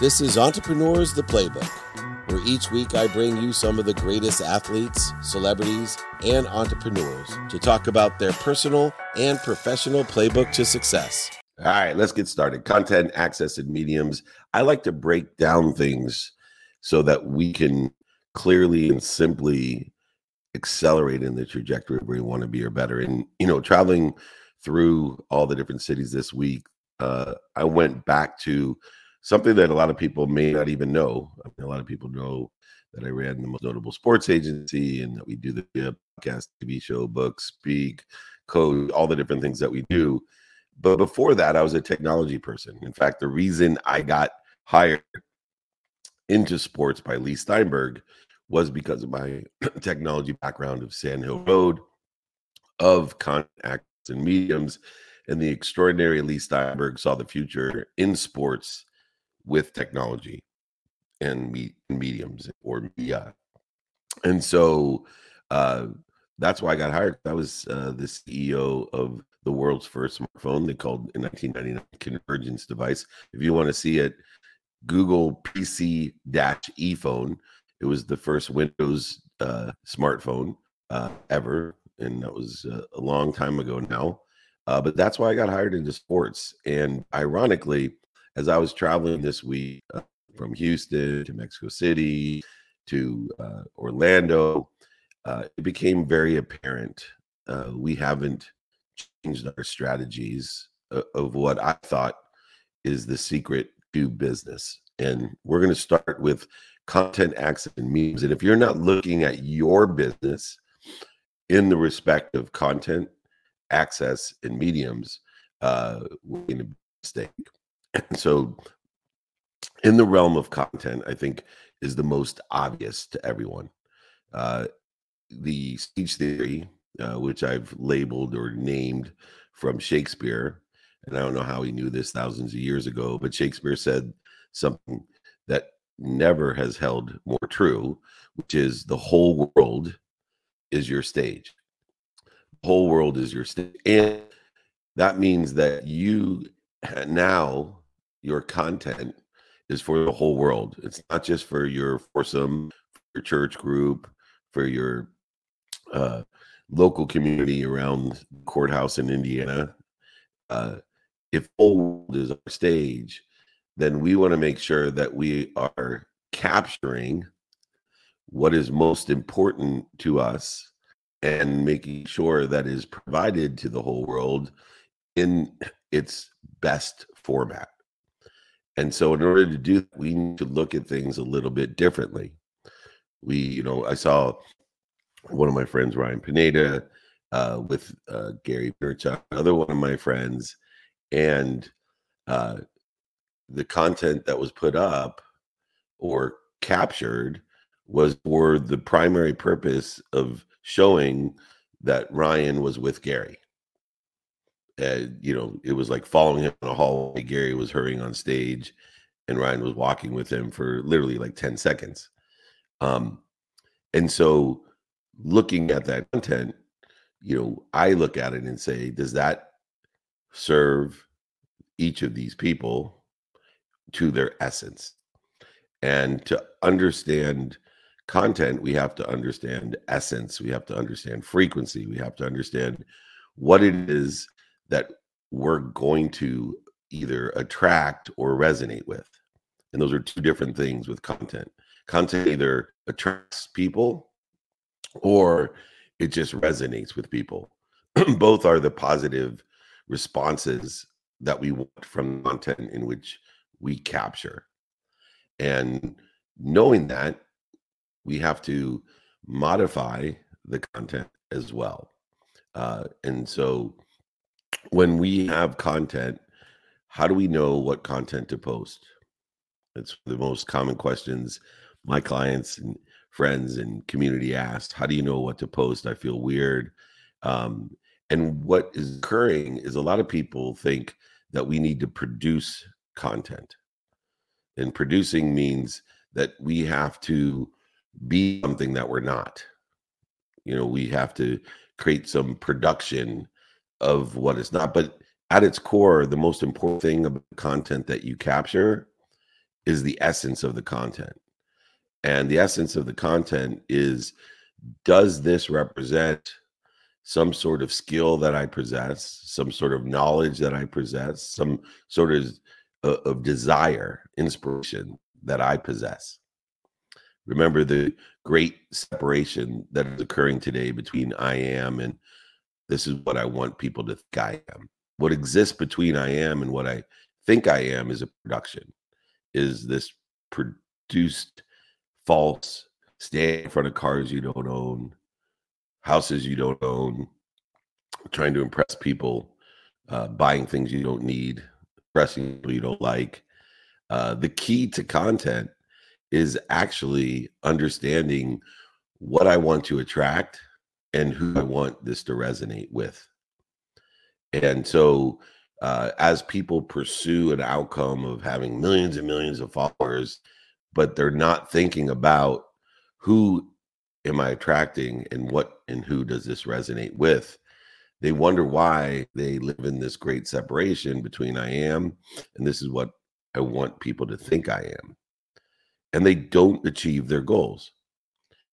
This is Entrepreneurs the Playbook, where each week I bring you some of the greatest athletes, celebrities, and entrepreneurs to talk about their personal and professional playbook to success. All right, let's get started. Content, access, and mediums. I like to break down things so that we can clearly and simply accelerate in the trajectory where we want to be or better. And, you know, traveling through all the different cities this week, uh, I went back to something that a lot of people may not even know. I mean, a lot of people know that I ran the most notable sports agency and that we do the podcast, TV show, book, speak, code, all the different things that we do. But before that, I was a technology person. In fact, the reason I got hired into sports by Leigh Steinberg was because of my technology background of Sand Hill Road, of contacts and mediums, and the extraordinary Leigh Steinberg saw the future in sports with technology and me- mediums or media. And so uh, that's why I got hired. I was uh, the CEO of the world's first smartphone. They called in 1999 convergence device. If you want to see it, Google PC dash e phone. It was the first Windows uh, smartphone uh, ever, and that was uh, a long time ago now. Uh, but that's why I got hired into sports. And ironically, as I was traveling this week uh, from Houston to Mexico City to uh, Orlando, uh, it became very apparent uh, we haven't changed our strategies of, of what I thought is the secret to business. And we're going to start with content access and memes. And if you're not looking at your business in the respect of content, access, and mediums, uh, we're going to mistake. And so, in the realm of content, I think is the most obvious to everyone. Uh, the speech theory, uh, which I've labeled or named from Shakespeare, and I don't know how he knew this thousands of years ago, but Shakespeare said something that never has held more true, which is the whole world is your stage. The whole world is your stage. And that means that you now your content is for the whole world. It's not just for your foursome, for your church group, for your uh, local community around courthouse in Indiana. Uh, if whole world is our stage, then we want to make sure that we are capturing what is most important to us and making sure that is provided to the whole world in its best format. And so, in order to do that, we need to look at things a little bit differently. We, you know, I saw one of my friends, Ryan Pineda, uh, with uh, Gary Vaynerchuk, another one of my friends, and uh, the content that was put up or captured was for the primary purpose of showing that Ryan was with Gary. Uh, you know, it was like following him in a hallway. Gary was hurrying on stage, and Ryan was walking with him for literally like 10 seconds. Um, and so looking at that content, you know, I look at it and say, does that serve each of these people to their essence? And to understand content, we have to understand essence, we have to understand frequency, we have to understand what it is that we're going to either attract or resonate with. And those are two different things with content. Content either attracts people or it just resonates with people. Both are the positive responses that we want from content in which we capture. And knowing that, we have to modify the content as well. Uh, and so when we have content, how do we know what content to post? It's the most common questions my clients and friends and community asked. How do you know what to post? I feel weird. Um, and what is occurring is a lot of people think that we need to produce content. And producing means that we have to be something that we're not. You know, we have to create some production of what it's not. But at its core, the most important thing about content that you capture is the essence of the content. And the essence of the content is does this represent some sort of skill that I possess, some sort of knowledge that I possess, some sort of, uh, of desire, inspiration that I possess? Remember the great separation that is occurring today between I am and this is what I want people to think I am. What exists between I am and what I think I am is a production, is this produced false, stay in front of cars you don't own, houses you don't own, trying to impress people, uh, buying things you don't need, pressing people you don't like. Uh, the key to content is actually understanding what I want to attract and who I want this to resonate with. And so, uh, as people pursue an outcome of having millions and millions of followers, but they're not thinking about who am I attracting and what and who does this resonate with, they wonder why they live in this great separation between I am and this is what I want people to think I am and they don't achieve their goals.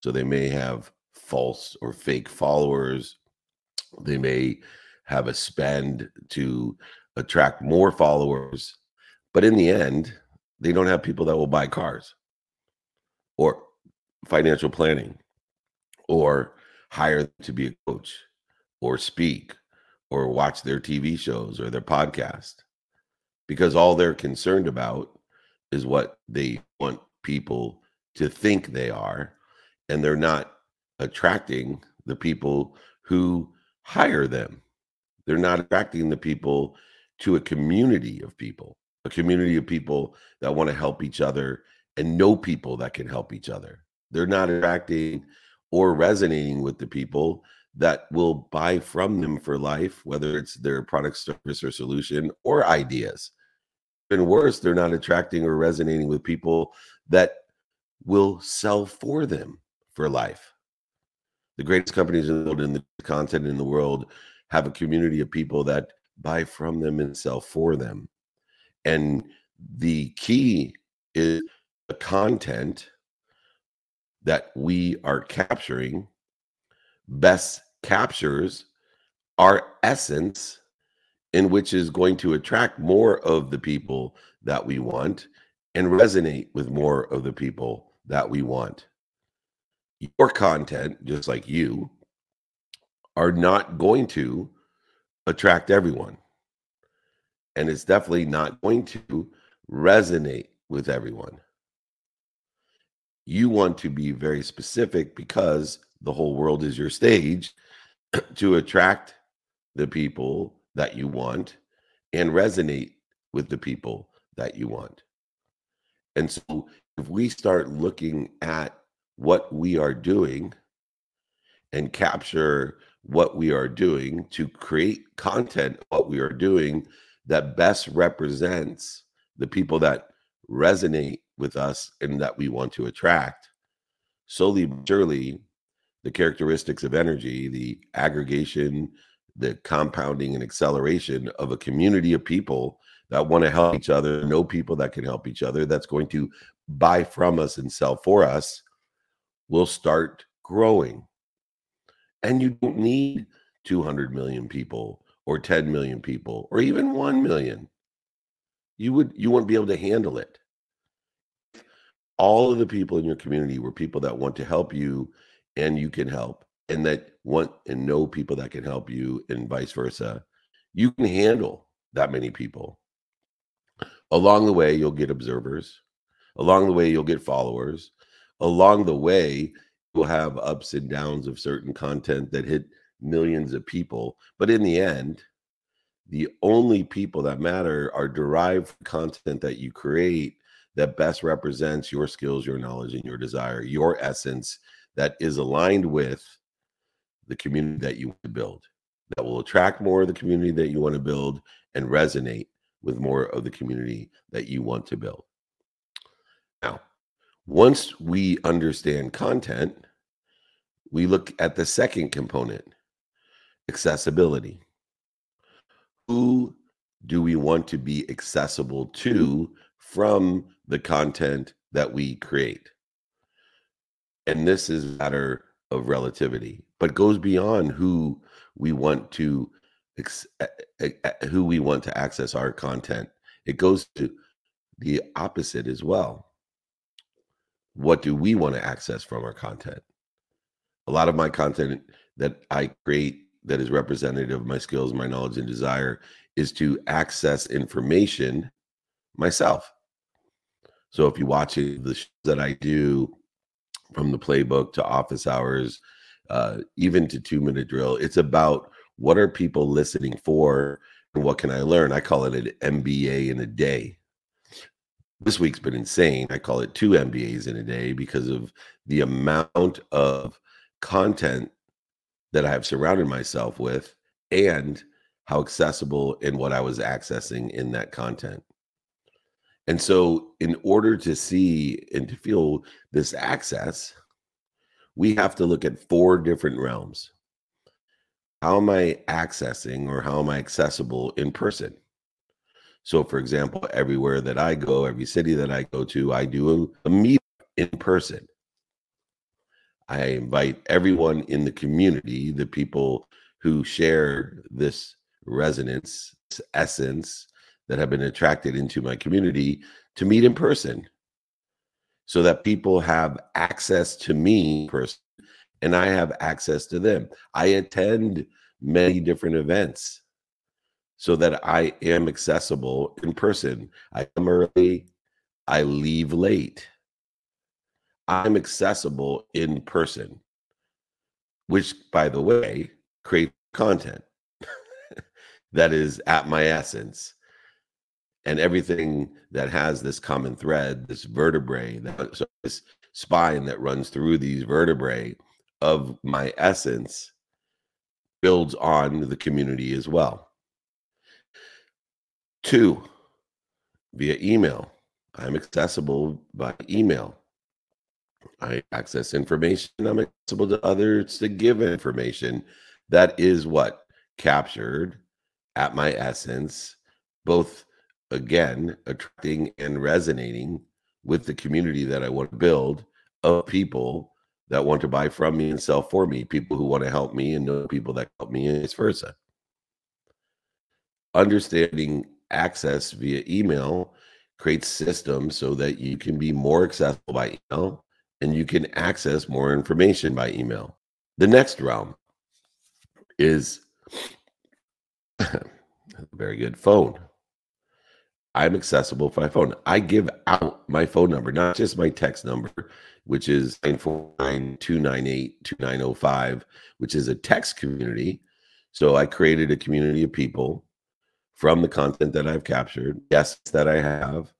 So they may have false or fake followers. They may have a spend to attract more followers. But in the end, they don't have people that will buy cars or financial planning or hire to be a coach or speak or watch their TV shows or their podcast because all they're concerned about is what they want people to think they are, and they're not attracting the people who hire them. They're not attracting the people to a community of people, a community of people that want to help each other and know people that can help each other. They're not attracting or resonating with the people that will buy from them for life, whether it's their product, service, or solution or ideas. And worse, they're not attracting or resonating with people that will sell for them for life. The greatest companies in the world and the content in the world have a community of people that buy from them and sell for them. And the key is the content that we are capturing best captures our essence in which is going to attract more of the people that we want and resonate with more of the people that we want. Your content, just like you, are not going to attract everyone. And it's definitely not going to resonate with everyone. You want to be very specific because the whole world is your stage to attract the people that you want and resonate with the people that you want. And so if we start looking at what we are doing and capture what we are doing to create content, what we are doing that best represents the people that resonate with us and that we want to attract, slowly surely, the characteristics of energy, the aggregation, the compounding and acceleration of a community of people that want to help each other, know people that can help each other, that's going to buy from us and sell for us, will start growing. And you don't need 200 million people or 10 million people or even 1 million. You would you wouldn't be able to handle it. All of the people in your community were people that want to help you and you can help and that want and know people that can help you and vice versa. You can handle that many people. Along the way, you'll get observers. Along the way, you'll get followers. Along the way, you'll have ups and downs of certain content that hit millions of people. But in the end, the only people that matter are derived content that you create that best represents your skills, your knowledge, and your desire, your essence that is aligned with the community that you want to build, that will attract more of the community that you want to build and resonate with more of the community that you want to build. Now, once we understand content, we look at the second component accessibility. Who do we want to be accessible to from the content that we create. And this is a matter of relativity, but goes beyond who we want to who we want to access our content. It goes to the opposite as well. What do we want to access from our content? A lot of my content that I create that is representative of my skills, my knowledge, and desire is to access information myself. So if you watch the shows that I do from the playbook to office hours, uh, even to two minute drill, it's about what are people listening for and what can I learn? I call it an MBA in a day. This week's been insane. I call it two MBAs in a day because of the amount of content that I have surrounded myself with and how accessible and what I was accessing in that content. And so, in order to see and to feel this access, we have to look at four different realms. How am I accessing or how am I accessible in person? So, for example, everywhere that I go, every city that I go to, I do a, a meet in person. I invite everyone in the community, the people who share this resonance, this essence that have been attracted into my community to meet in person so that people have access to me person and I have access to them. I attend many different events so that I am accessible in person. I come early, I leave late. I'm accessible in person, which, by the way, create content that is at my essence. And everything that has this common thread, this vertebrae, that, uh, so this spine that runs through these vertebrae of my essence builds on the community as well. Two, via email. I'm accessible by email. I access information. I'm accessible to others to give information. That is what captured at my essence, both again, attracting and resonating with the community that I want to build of people that want to buy from me and sell for me, people who want to help me and know people that help me, and vice versa. Understanding access via email creates systems so that you can be more accessible by email and you can access more information by email. The next realm is very good phone. I'm accessible by phone. I give out my phone number, not just my text number, which is 949 298 2905, which is a text community. So I created a community of people from the content that I've captured, guests that I have,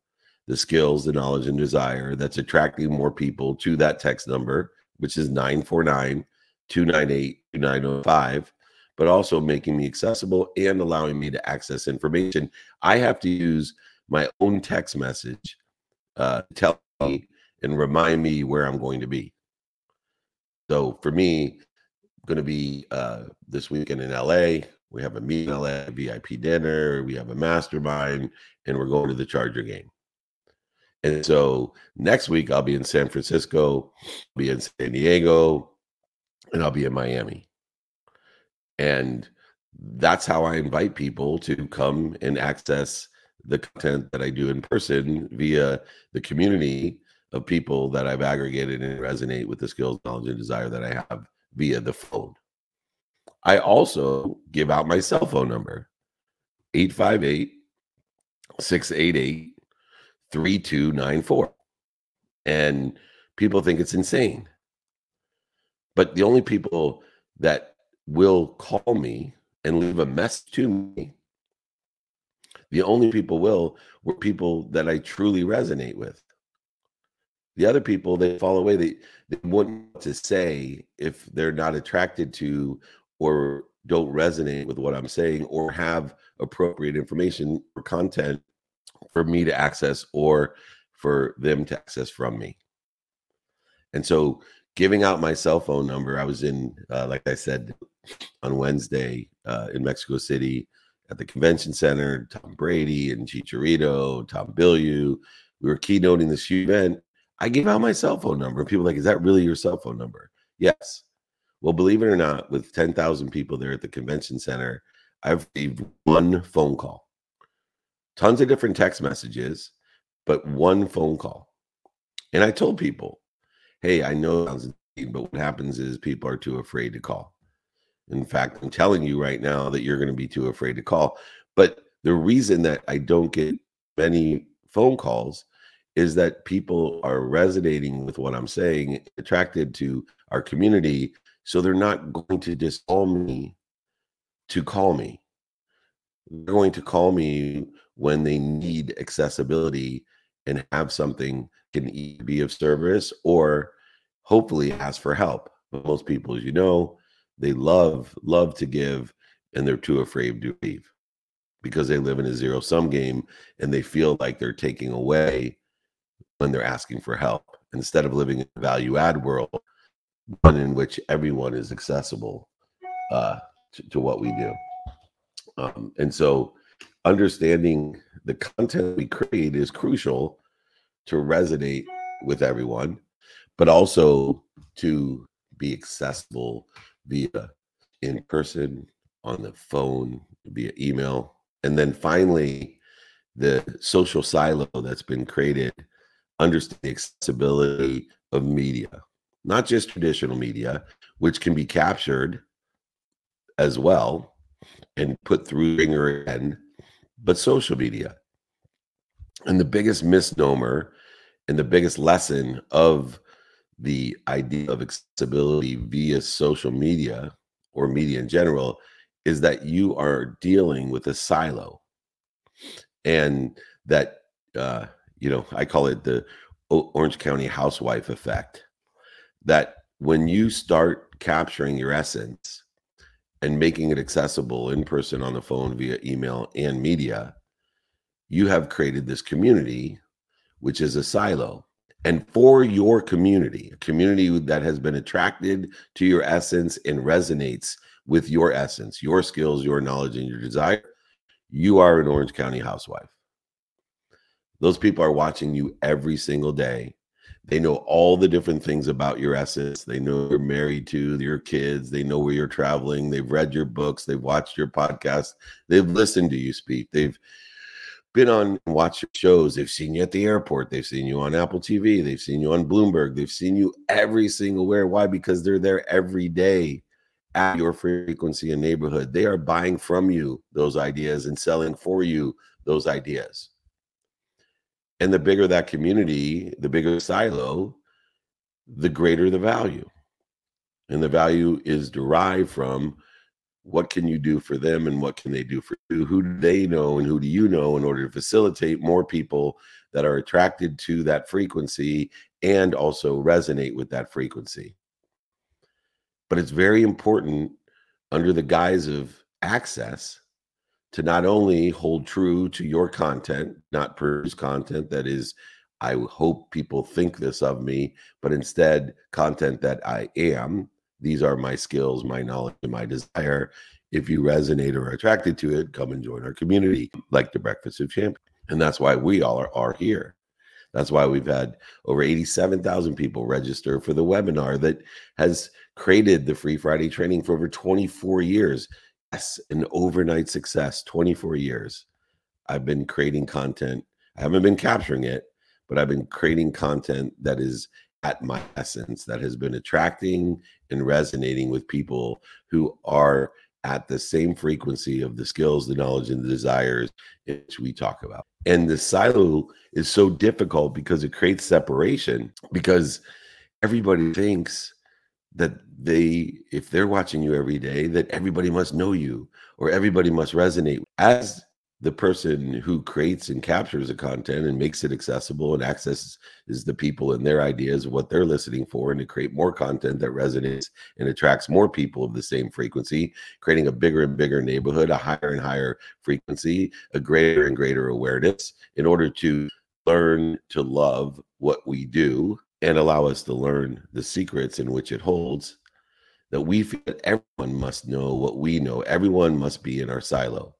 the skills, the knowledge, and desire that's attracting more people to that text number, which is 949 298 2905, but also making me accessible and allowing me to access information. I have to use my own text message uh, tell me and remind me where I'm going to be. So for me, going to be uh, this weekend in LA. We have a in LA, VIP dinner. We have a mastermind, and we're going to the Charger game. And so next week I'll be in San Francisco, I'll be in San Diego, and I'll be in Miami. And that's how I invite people to come and access the content that I do in person via the community of people that I've aggregated and resonate with the skills, knowledge, and desire that I have via the phone. I also give out my cell phone number 858 688 3294. And people think it's insane. But the only people that will call me and leave a message to me, the only people will were people that I truly resonate with. The other people they fall away. They they want to say if they're not attracted to or don't resonate with what I'm saying or have appropriate information or content for me to access or for them to access from me. And so giving out my cell phone number, I was in, uh, like I said, on Wednesday uh, in Mexico City at the convention center, Tom Brady and Chicharito, Tom Bilyeu. We were keynoting this event. I gave out my cell phone number. People like, is that really your cell phone number? Yes. Well, believe it or not, with 10,000 people there at the convention center, I've received one phone call. Tons of different text messages, but one phone call. And I told people, hey, I know but what happens is people are too afraid to call. In fact, I'm telling you right now that you're going to be too afraid to call. But the reason that I don't get many phone calls is that people are resonating with what I'm saying, attracted to our community. So they're not going to just call me to call me. They're going to call me when they need accessibility and have something can be of service or hopefully ask for help. Most people, as you know, they love love to give and they're too afraid to leave because they live in a zero sum game and they feel like they're taking away when they're asking for help instead of living in a value add world one in which everyone is accessible uh, to, to what we do um, and so understanding the content we create is crucial to resonate with everyone but also to be accessible via in person, on the phone, via email. And then finally, the social silo that's been created understand the accessibility of media, not just traditional media, which can be captured as well and put through ringer again, but social media. And the biggest misnomer and the biggest lesson of the idea of accessibility via social media or media in general is that you are dealing with a silo and that uh, you know i call it the orange county housewife effect that when you start capturing your essence and making it accessible in person on the phone via email and media you have created this community which is a silo and for your community, a community that has been attracted to your essence and resonates with your essence, your skills, your knowledge, and your desire, you are an Orange County housewife. Those people are watching you every single day. They know all the different things about your essence. They know you're married to your kids. They know where you're traveling. They've read your books. They've watched your podcast. They've listened to you speak. They've been on and watched your shows. They've seen you at the airport. They've seen you on Apple TV. They've seen you on Bloomberg. They've seen you every single where. Why? Because they're there every day at your frequency and neighborhood. They are buying from you those ideas and selling for you those ideas. And the bigger that community, the bigger silo, the greater the value. And the value is derived from what can you do for them and what can they do for you who do they know and who do you know in order to facilitate more people that are attracted to that frequency and also resonate with that frequency but it's very important under the guise of access to not only hold true to your content not produce content that is i hope people think this of me but instead content that i am these are my skills, my knowledge, and my desire. If you resonate or are attracted to it, come and join our community, like the Breakfast of Champions. And that's why we all are, are here. That's why we've had over 87,000 people register for the webinar that has created the Free Friday training for over 24 years. An overnight success, 24 years. I've been creating content. I haven't been capturing it, but I've been creating content that is at my essence that has been attracting and resonating with people who are at the same frequency of the skills, the knowledge, and the desires which we talk about. And the silo is so difficult because it creates separation because everybody thinks that they, if they're watching you every day, that everybody must know you or everybody must resonate. As the person who creates and captures the content and makes it accessible and accesses the people and their ideas of what they're listening for and to create more content that resonates and attracts more people of the same frequency creating a bigger and bigger neighborhood a higher and higher frequency a greater and greater awareness in order to learn to love what we do and allow us to learn the secrets in which it holds that we feel that everyone must know what we know. Everyone must be in our silo.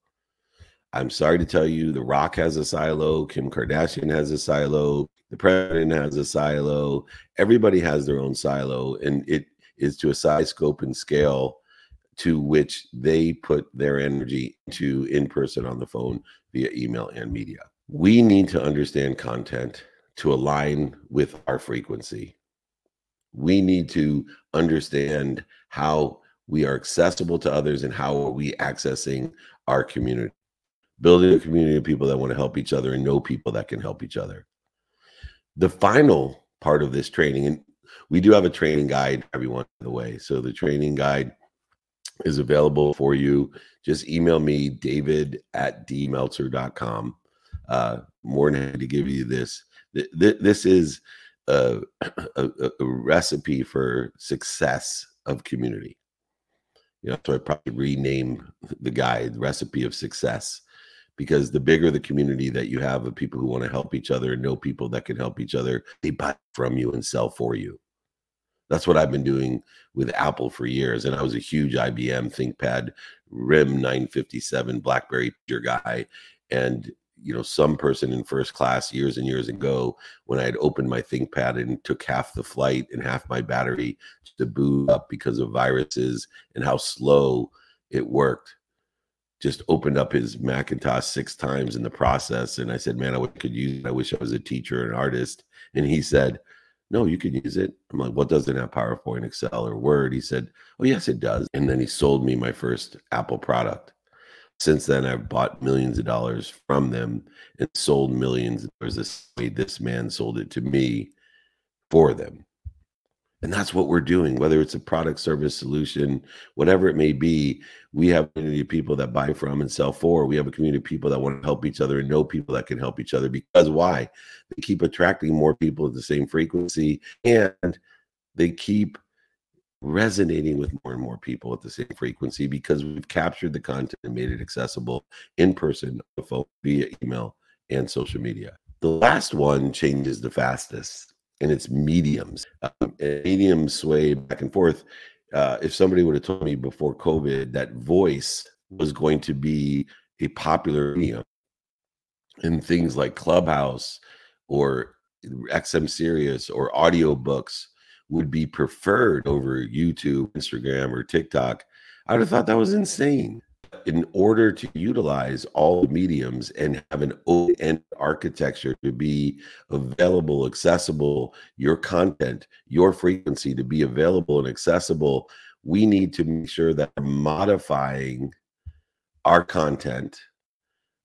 I'm sorry to tell you, The Rock has a silo, Kim Kardashian has a silo, the president has a silo, everybody has their own silo, and it is to a size, scope, and scale to which they put their energy to in person on the phone via email and media. We need to understand content to align with our frequency. We need to understand how we are accessible to others and how are we accessing our community. Building a community of people that want to help each other and know people that can help each other. The final part of this training, and we do have a training guide, everyone, by the way. So the training guide is available for you. Just email me, david at dmeltzer.com. Uh, more than happy to give you this. This is a, a, a recipe for success of community. You know, so I probably rename the guide recipe of success because the bigger the community that you have of people who want to help each other and know people that can help each other, they buy from you and sell for you. That's what I've been doing with Apple for years. And I was a huge IBM ThinkPad RIM 957 BlackBerry guy. And, you know, some person in first class years and years ago, when I had opened my ThinkPad and took half the flight and half my battery to boot up because of viruses and how slow it worked, just opened up his Macintosh six times in the process. And I said, man, I could use it. I wish I was a teacher an artist. And he said, no, you can use it. I'm like, what doesn't have PowerPoint, Excel, or Word? He said, oh, yes, it does. And then he sold me my first Apple product. Since then, I've bought millions of dollars from them and sold millions. There's this way this man sold it to me for them. And that's what we're doing, whether it's a product, service, solution, whatever it may be. We have a community of people that buy from and sell for. We have a community of people that want to help each other and know people that can help each other. Because why? They keep attracting more people at the same frequency and they keep resonating with more and more people at the same frequency because we've captured the content and made it accessible in person, via email, and social media. The last one changes the fastest and it's mediums. Um, mediums sway back and forth. Uh, if somebody would have told me before COVID that voice was going to be a popular medium in things like Clubhouse or XM Sirius or audiobooks would be preferred over YouTube, Instagram, or TikTok, I would have thought that was insane. In order to utilize all the mediums and have an open architecture to be available, accessible, your content, your frequency to be available and accessible, we need to make sure that modifying our content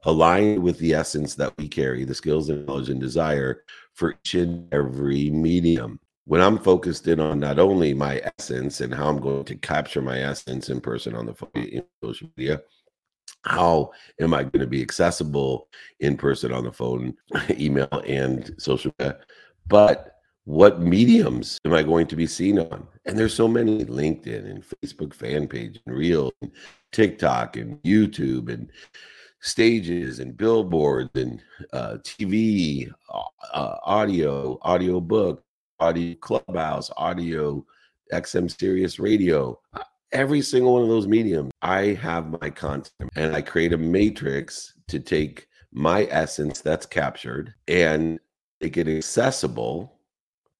aligned with the essence that we carry, the skills and knowledge and desire for each and every medium when I'm focused in on not only my essence and how I'm going to capture my essence in person on the phone, social media, how am I going to be accessible in person on the phone, email, and social media? But what mediums am I going to be seen on? And there's so many LinkedIn and Facebook fan page and Reel, and TikTok and YouTube and stages and billboards and uh, TV, uh, audio, audio book, audio clubhouse, audio, XM Sirius radio. Every single one of those mediums, I have my content and I create a matrix to take my essence that's captured and make it accessible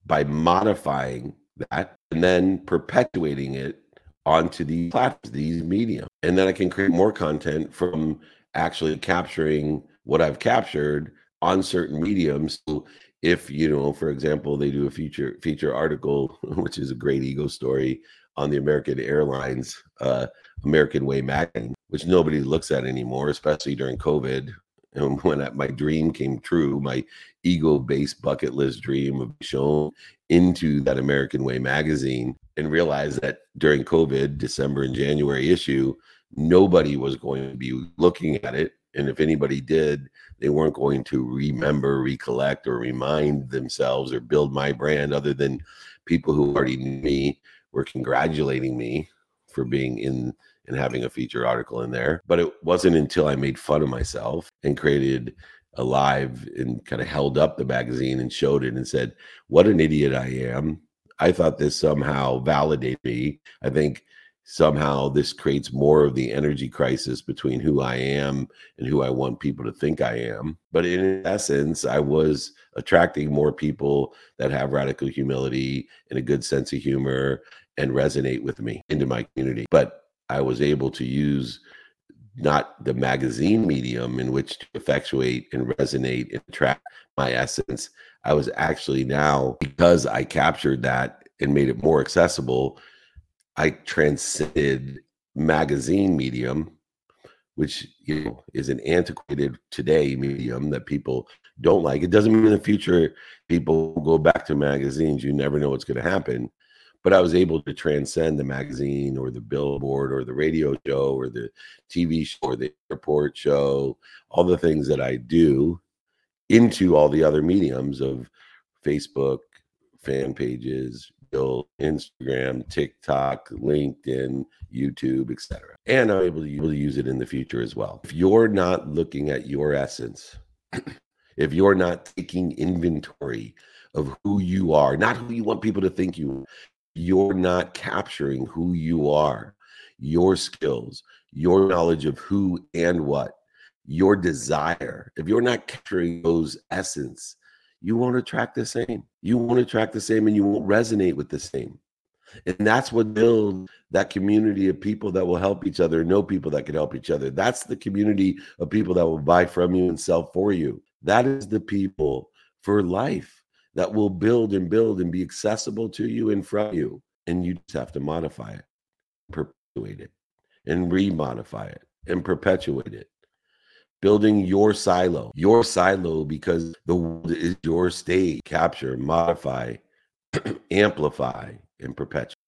by modifying that and then perpetuating it onto the platforms, these mediums. And then I can create more content from actually capturing what I've captured on certain mediums. So if you know for example they do a feature feature article which is a great ego story on the american airlines uh, american way magazine which nobody looks at anymore especially during covid and when my dream came true my ego based bucket list dream of shown into that american way magazine and realized that during covid december and january issue nobody was going to be looking at it and if anybody did, they weren't going to remember, recollect, or remind themselves or build my brand other than people who already knew me were congratulating me for being in and having a feature article in there. But it wasn't until I made fun of myself and created a live and kind of held up the magazine and showed it and said, What an idiot I am. I thought this somehow validated me. I think somehow this creates more of the energy crisis between who I am and who I want people to think I am. But in essence, I was attracting more people that have radical humility and a good sense of humor and resonate with me into my community. But I was able to use not the magazine medium in which to effectuate and resonate and attract my essence. I was actually now, because I captured that and made it more accessible, I transcended magazine medium, which you know is an antiquated today medium that people don't like. It doesn't mean in the future people go back to magazines. You never know what's going to happen. But I was able to transcend the magazine or the billboard or the radio show or the TV show or the airport show, all the things that I do into all the other mediums of Facebook, fan pages, Instagram, TikTok, LinkedIn, YouTube, etc. And I'm able to, use it in the future as well. If you're not looking at your essence, if you're not taking inventory of who you are, not who you want people to think you, you're not capturing who you are, your skills, your knowledge of who and what, your desire. If you're not capturing those essence, you won't attract the same. You won't attract the same and you won't resonate with the same. And that's what builds that community of people that will help each other, know people that can help each other. That's the community of people that will buy from you and sell for you. That is the people for life that will build and build and be accessible to you and from you. And you just have to modify it, perpetuate it, and remodify it and perpetuate it building your silo, your silo, because the world is your stage. Capture, modify, amplify, and perpetuate.